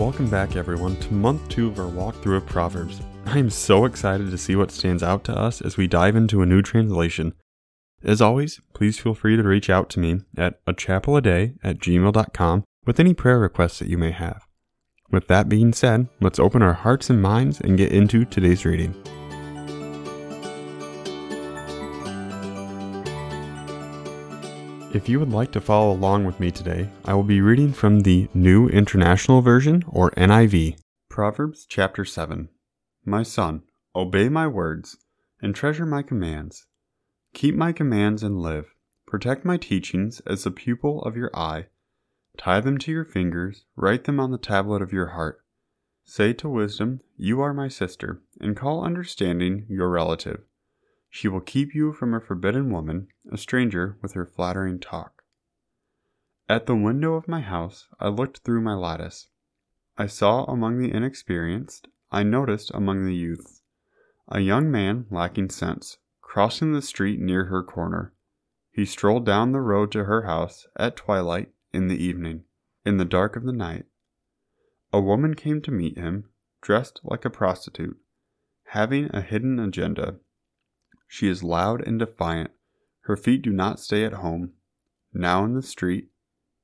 Welcome back, everyone, to month two of our walkthrough of Proverbs. I am so excited to see what stands out to us as we dive into a new translation. As always, please feel free to reach out to me at a chapel a day at gmail.com with any prayer requests that you may have. With that being said, let's open our hearts and minds and get into today's reading. If you would like to follow along with me today, I will be reading from the New International Version, or NIV. Proverbs chapter 7. My son, obey my words, and treasure my commands. Keep my commands and live. Protect my teachings as the pupil of your eye. Tie them to your fingers, write them on the tablet of your heart. Say to wisdom, You are my sister, and call understanding your relative. She will keep you from a forbidden woman, a stranger with her flattering talk. At the window of my house, I looked through my lattice. I saw among the inexperienced, I noticed among the youths, a young man lacking sense, crossing the street near her corner. He strolled down the road to her house at twilight in the evening, in the dark of the night. A woman came to meet him, dressed like a prostitute, having a hidden agenda she is loud and defiant. Her feet do not stay at home. Now in the street,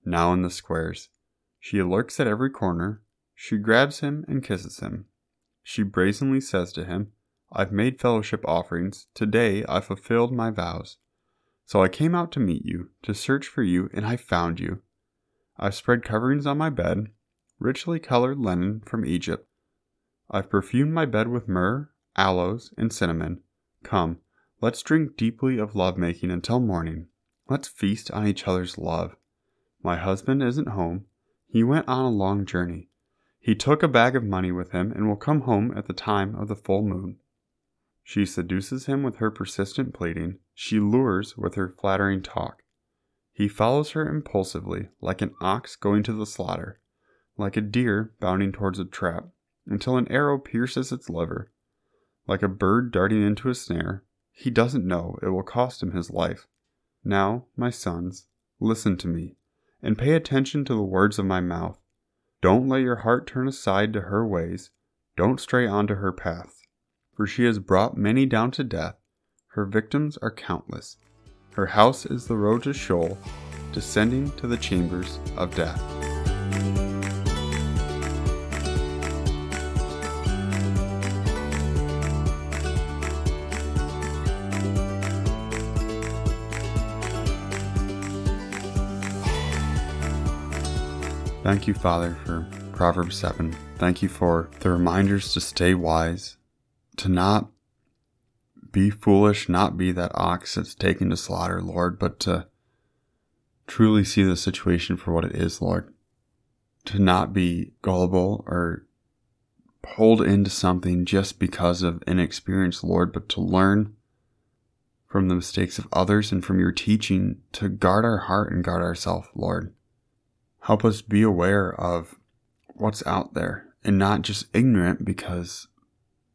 now in the squares. She lurks at every corner. She grabs him and kisses him. She brazenly says to him, I've made fellowship offerings. Today I fulfilled my vows. So I came out to meet you, to search for you, and I found you. I've spread coverings on my bed, richly colored linen from Egypt. I've perfumed my bed with myrrh, aloes, and cinnamon. Come, Let's drink deeply of lovemaking until morning. Let's feast on each other's love. My husband isn't home. He went on a long journey. He took a bag of money with him and will come home at the time of the full moon. She seduces him with her persistent pleading. She lures with her flattering talk. He follows her impulsively, like an ox going to the slaughter, like a deer bounding towards a trap, until an arrow pierces its liver, like a bird darting into a snare, he doesn't know it will cost him his life. Now, my sons, listen to me, and pay attention to the words of my mouth. Don't let your heart turn aside to her ways, don't stray onto her paths. For she has brought many down to death, her victims are countless. Her house is the road to Sheol, descending to the chambers of death. Thank you, Father, for Proverbs 7. Thank you for the reminders to stay wise, to not be foolish, not be that ox that's taken to slaughter, Lord, but to truly see the situation for what it is, Lord. To not be gullible or pulled into something just because of inexperience, Lord, but to learn from the mistakes of others and from your teaching to guard our heart and guard ourselves, Lord. Help us be aware of what's out there and not just ignorant because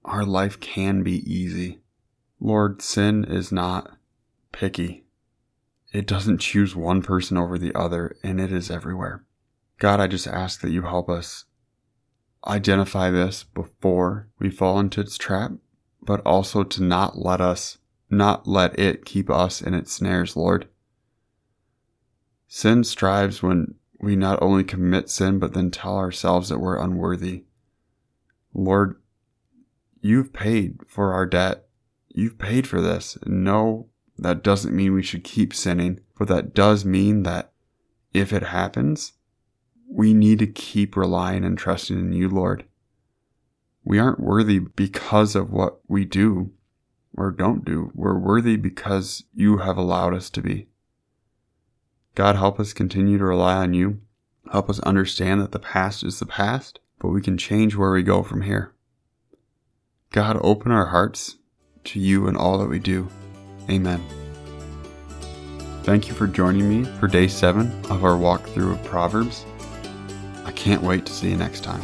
our life can be easy. Lord, sin is not picky. It doesn't choose one person over the other, and it is everywhere. God, I just ask that you help us identify this before we fall into its trap, but also to not let us, not let it keep us in its snares, Lord. Sin strives when we not only commit sin, but then tell ourselves that we're unworthy. Lord, you've paid for our debt. You've paid for this. No, that doesn't mean we should keep sinning, but that does mean that if it happens, we need to keep relying and trusting in you, Lord. We aren't worthy because of what we do or don't do. We're worthy because you have allowed us to be. God, help us continue to rely on you. Help us understand that the past is the past, but we can change where we go from here. God, open our hearts to you in all that we do. Amen. Thank you for joining me for day seven of our walkthrough of Proverbs. I can't wait to see you next time.